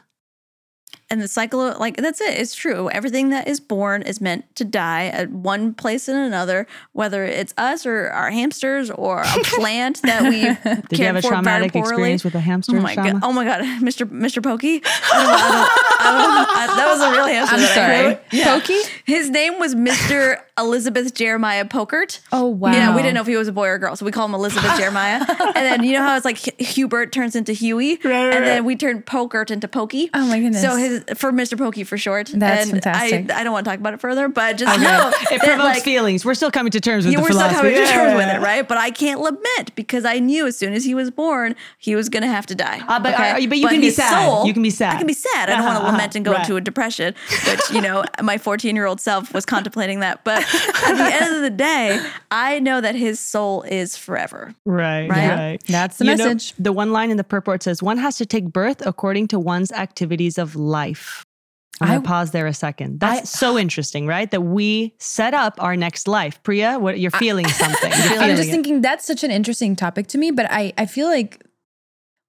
[SPEAKER 3] And the cycle, of, like, that's it. It's true. Everything that is born is meant to die at one place and another, whether it's us or our hamsters or a plant that we
[SPEAKER 2] Did you have a traumatic experience with a hamster,
[SPEAKER 3] Oh my god! Oh my god, Mr. Mr. Pokey. I I I I, that was a real hamster.
[SPEAKER 4] I'm
[SPEAKER 3] I
[SPEAKER 4] sorry.
[SPEAKER 3] Yeah.
[SPEAKER 4] Pokey?
[SPEAKER 3] His name was Mr. Elizabeth Jeremiah Pokert.
[SPEAKER 4] Oh wow.
[SPEAKER 3] Yeah, we didn't know if he was a boy or a girl, so we call him Elizabeth Jeremiah. And then you know how it's like Hu- Hubert turns into Huey,
[SPEAKER 2] right,
[SPEAKER 3] and then we turn Pokert into Pokey.
[SPEAKER 4] Oh my goodness.
[SPEAKER 3] So his for Mr. Pokey for short.
[SPEAKER 4] That's
[SPEAKER 3] and
[SPEAKER 4] fantastic.
[SPEAKER 3] I, I don't want to talk about it further, but just know
[SPEAKER 2] It
[SPEAKER 3] that,
[SPEAKER 2] provokes
[SPEAKER 3] like,
[SPEAKER 2] feelings. We're still coming to terms with
[SPEAKER 3] you
[SPEAKER 2] the
[SPEAKER 3] were still
[SPEAKER 2] philosophy.
[SPEAKER 3] coming to terms with
[SPEAKER 2] Yeah.
[SPEAKER 3] it, right? But I can't lament because I knew as soon as he was born, he was going to have to die.
[SPEAKER 2] Uh, but- uh, but you can be
[SPEAKER 3] his
[SPEAKER 2] sad. You can be sad.
[SPEAKER 3] I can be sad. I don't want
[SPEAKER 2] Uh-huh,
[SPEAKER 3] to lament and go
[SPEAKER 2] right.
[SPEAKER 3] into a depression, which, you know, my 14 year old self was contemplating that. But at the end of the day, I know that his soul is forever.
[SPEAKER 2] Right,
[SPEAKER 3] Right?
[SPEAKER 2] right.
[SPEAKER 4] That's the
[SPEAKER 2] You know,
[SPEAKER 4] message.
[SPEAKER 2] the one line in the purport says, one has to take birth according to one's activities of life. I'm
[SPEAKER 4] I-
[SPEAKER 2] going to pause there a second. That's so interesting, right? That we set up our next life. Priya, what you're feeling something. You're
[SPEAKER 4] I'm just
[SPEAKER 2] it.
[SPEAKER 4] thinking that's such an interesting topic to me, but I, I feel like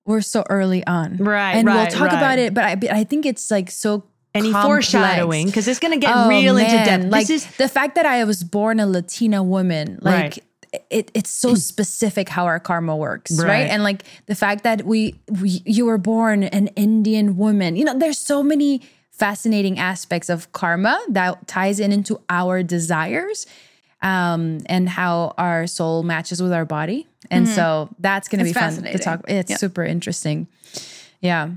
[SPEAKER 4] we're so early on.
[SPEAKER 2] Right,
[SPEAKER 4] And we'll
[SPEAKER 2] right,
[SPEAKER 4] talk about it, but I, but I think it's like so
[SPEAKER 2] Any
[SPEAKER 4] complex.
[SPEAKER 2] foreshadowing? Because it's going to get
[SPEAKER 4] Oh,
[SPEAKER 2] real into depth.
[SPEAKER 4] Like
[SPEAKER 2] this is
[SPEAKER 4] the fact that I was born a Latina woman, like it, it's so specific how our karma works, right.
[SPEAKER 2] Right.
[SPEAKER 4] And like the fact that we, we you were born an Indian woman. You know, there's so many fascinating aspects of karma that ties in into our desires um, and how our soul matches with our body. And so that's going to be fun to talk. It's
[SPEAKER 3] Yeah.
[SPEAKER 4] super interesting. Yeah.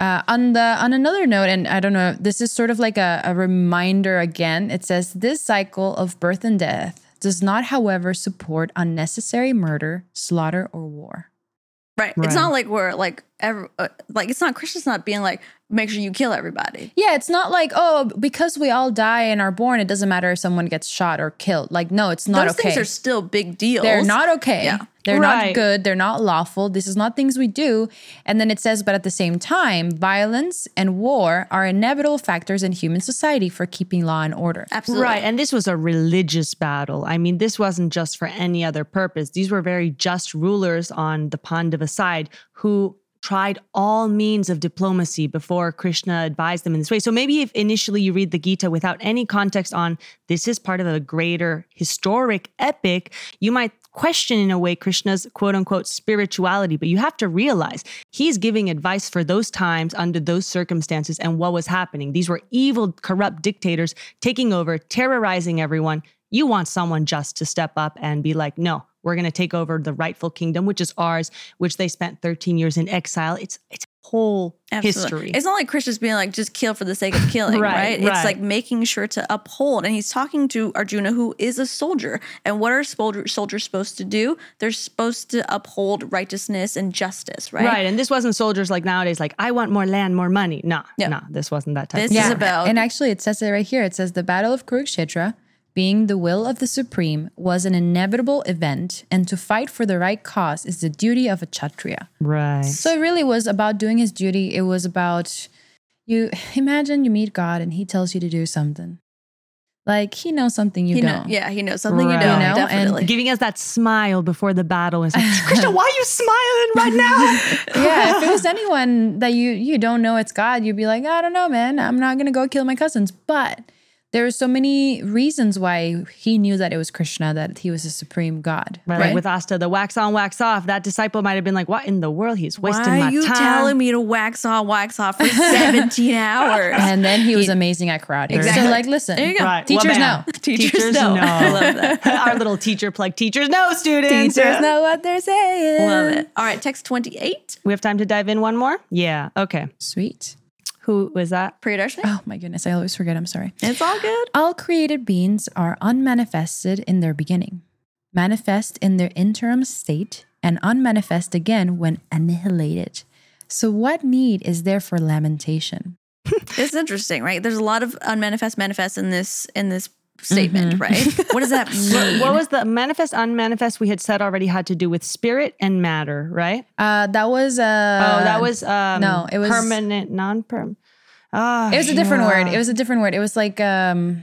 [SPEAKER 4] Uh, on the on another note, and I don't know, this is sort of like a, a reminder again. It says this cycle of birth and death does not, however, support unnecessary murder, slaughter, or war.
[SPEAKER 3] Right.
[SPEAKER 2] Right.
[SPEAKER 3] It's not like we're like, ever, uh, like, it's not, Krishna's not being like, make sure you kill everybody.
[SPEAKER 4] Yeah, it's not like oh, because we all die and are born, it doesn't matter if someone gets shot or killed. Like, no, it's not
[SPEAKER 3] Those
[SPEAKER 4] okay.
[SPEAKER 3] things are still big deals.
[SPEAKER 4] They're not okay.
[SPEAKER 3] Yeah.
[SPEAKER 4] They're not good. They're not lawful. This is not things we do. And then it says, but at the same time, violence and war are inevitable factors in human society for keeping law and order.
[SPEAKER 3] Absolutely.
[SPEAKER 2] Right. And this was a religious battle. I mean, this wasn't just for any other purpose. These were very just rulers on the Pandava side who tried all means of diplomacy before Krishna advised them in this way. So maybe if initially you read the Gita without any context on this is part of a greater historic epic, you might question in a way Krishna's quote unquote spirituality, but you have to realize he's giving advice for those times under those circumstances and what was happening. These were evil, corrupt dictators taking over, terrorizing everyone. You want someone just to step up and be like, no, we're going to take over the rightful kingdom, which is ours, which they spent 13 years in exile. It's it's whole
[SPEAKER 3] Absolutely.
[SPEAKER 2] history.
[SPEAKER 3] It's not like Krishna's being like, just kill for the sake of killing,
[SPEAKER 2] Right,
[SPEAKER 3] right? It's
[SPEAKER 2] right.
[SPEAKER 3] like making sure to uphold. And he's talking to Arjuna, who is a soldier. And what are soldier, soldiers supposed to do? They're supposed to uphold righteousness and justice, right?
[SPEAKER 2] Right. And this wasn't soldiers like nowadays, like, I want more land, more money. No,
[SPEAKER 3] Yeah.
[SPEAKER 2] no, this wasn't that type
[SPEAKER 3] This
[SPEAKER 2] of
[SPEAKER 3] is
[SPEAKER 2] thing.
[SPEAKER 3] about-
[SPEAKER 4] And actually, it says it right here. It says the Battle of Kurukshetra, being the will of the Supreme, was an inevitable event, and to fight for the right cause is the duty of a Kshatriya.
[SPEAKER 2] Right.
[SPEAKER 4] So it really was about doing his duty. It was about you imagine you meet God and he tells you to do something. Like he knows something you
[SPEAKER 3] He
[SPEAKER 4] don't.
[SPEAKER 3] Know, yeah, he knows something
[SPEAKER 2] Right.
[SPEAKER 3] you don't.
[SPEAKER 2] You
[SPEAKER 4] know, and
[SPEAKER 3] definitely.
[SPEAKER 2] giving us that smile before the battle. is like, Krishna, why are you smiling right now?
[SPEAKER 4] yeah, if it was anyone that you you don't know it's God, you'd be like, I don't know, man. I'm not gonna go kill my cousins. But there are so many reasons why he knew that it was Krishna, that he was a supreme God.
[SPEAKER 2] Right, Like with Asta, the wax on, wax off. That disciple might have been like, "What in the world? He's wasting
[SPEAKER 3] Why
[SPEAKER 2] my time."
[SPEAKER 3] are you
[SPEAKER 2] time."
[SPEAKER 3] telling me to wax on, wax off for 17 hours?
[SPEAKER 4] And then he was amazing at karate.
[SPEAKER 3] Exactly.
[SPEAKER 4] So, like, listen,
[SPEAKER 3] There you go.
[SPEAKER 2] Right.
[SPEAKER 4] teachers
[SPEAKER 2] Wabam.
[SPEAKER 4] know.
[SPEAKER 3] Teachers know. I love that.
[SPEAKER 2] Our little teacher plug. Teachers know, students.
[SPEAKER 4] Teachers know what they're saying.
[SPEAKER 3] Love it. All right, text 28.
[SPEAKER 2] We have time to dive in one more. Yeah. Okay.
[SPEAKER 4] Sweet.
[SPEAKER 2] Who was that?
[SPEAKER 3] Priyadarshini?
[SPEAKER 4] Oh my goodness, I always forget. I'm sorry.
[SPEAKER 3] It's all good.
[SPEAKER 4] All created beings are unmanifested in their beginning, manifest in their interim state, and unmanifest again when annihilated. So, what need is there for lamentation?
[SPEAKER 3] It's interesting, right? There's a lot of unmanifest manifest in this in this statement,
[SPEAKER 2] Mm-hmm.
[SPEAKER 3] right? What does that mean?
[SPEAKER 2] What was the manifest, unmanifest? We had said already had to do with spirit and matter, right?
[SPEAKER 4] Uh, that was uh,
[SPEAKER 2] oh, that was um,
[SPEAKER 4] no, it was-
[SPEAKER 2] permanent, non-perm. Ah,
[SPEAKER 4] It was a different
[SPEAKER 2] yeah.
[SPEAKER 4] word. It was a different word. It was like um,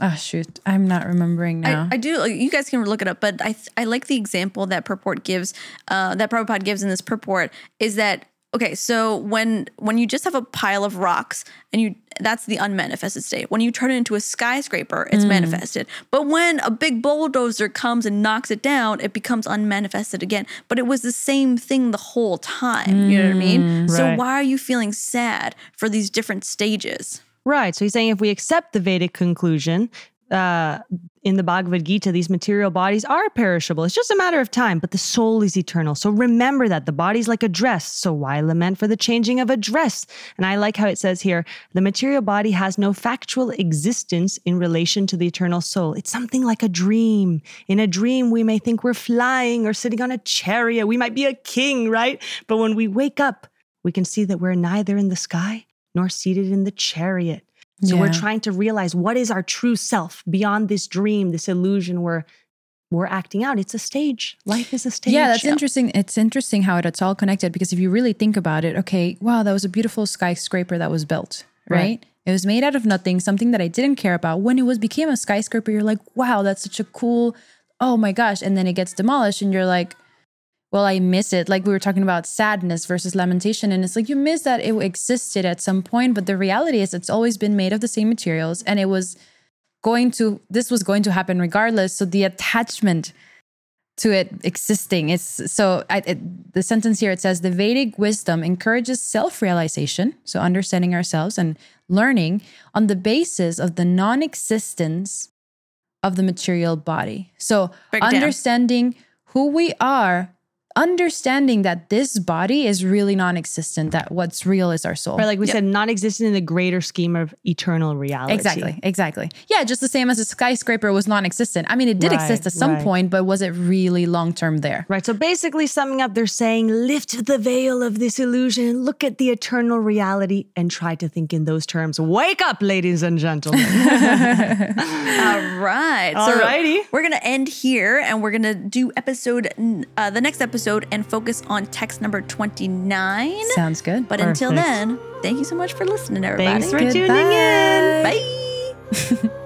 [SPEAKER 4] oh shoot, I'm not remembering now.
[SPEAKER 3] I, I do. You guys can look it up, but I th- I like the example that purport gives. Uh, that Prabhupada gives in this purport is that okay. So when when you just have a pile of rocks and you that's the unmanifested state. When you turn it into a skyscraper, it's mm. manifested. But when a big bulldozer comes and knocks it down, it becomes unmanifested again. But it was the same thing the whole time. You know what I mean? Mm,
[SPEAKER 2] so
[SPEAKER 3] why are you feeling sad for these different stages?
[SPEAKER 2] Right. So he's saying if we accept the Vedic conclusion uh, in the Bhagavad Gita, these material bodies are perishable. It's just a matter of time, but the soul is eternal. So remember that the body's like a dress. So why lament for the changing of a dress? And I like how it says here the material body has no factual existence in relation to the eternal soul. It's something like a dream. In a dream, we may think we're flying or sitting on a chariot. We might be a king, right? But when we wake up, we can see that we're neither in the sky nor seated in the chariot. So we're trying to realize what is our true self beyond this dream, this illusion we're we're acting out. It's a stage. Life is a stage.
[SPEAKER 4] Yeah, that's interesting. It's interesting how it, it's all connected because if you really think about it, okay, wow, that was a beautiful skyscraper that was built, right?
[SPEAKER 2] Right.
[SPEAKER 4] It was made out of nothing, something that I didn't care about. When it was became a skyscraper, you're like, wow, that's such a cool, oh my gosh. And then it gets demolished and you're like, well, I miss it. Like we were talking about sadness versus lamentation. And it's like you miss that it existed at some point. But the reality is it's always been made of the same materials and it was going to, this was going to happen regardless. So the attachment to it existing. It's so I, it, the sentence here it says the Vedic wisdom encourages self-realization, so understanding ourselves and learning on the basis of the non-existence of the material body. So
[SPEAKER 3] Break it down.
[SPEAKER 4] understanding who we are, understanding that this body is really non-existent, that what's real is our soul.
[SPEAKER 2] Right, like we said, non existent in the greater scheme of eternal reality.
[SPEAKER 4] Exactly, exactly. Yeah, just the same as a skyscraper was non-existent. I mean, it did
[SPEAKER 2] Right,
[SPEAKER 4] exist at some
[SPEAKER 2] right.
[SPEAKER 4] point, but was it really long-term there?
[SPEAKER 2] Right. So basically, summing up, they're saying lift the veil of this illusion, look at the eternal reality, and try to think in those terms. Wake up, ladies and gentlemen.
[SPEAKER 3] All right.
[SPEAKER 2] Alrighty.
[SPEAKER 3] So we're going to end here and we're going to do episode, uh, the next episode and focus on text number 29.
[SPEAKER 4] Sounds good.
[SPEAKER 3] But until then, thank you so much for listening, everybody.
[SPEAKER 2] Thanks for tuning in.
[SPEAKER 3] Bye.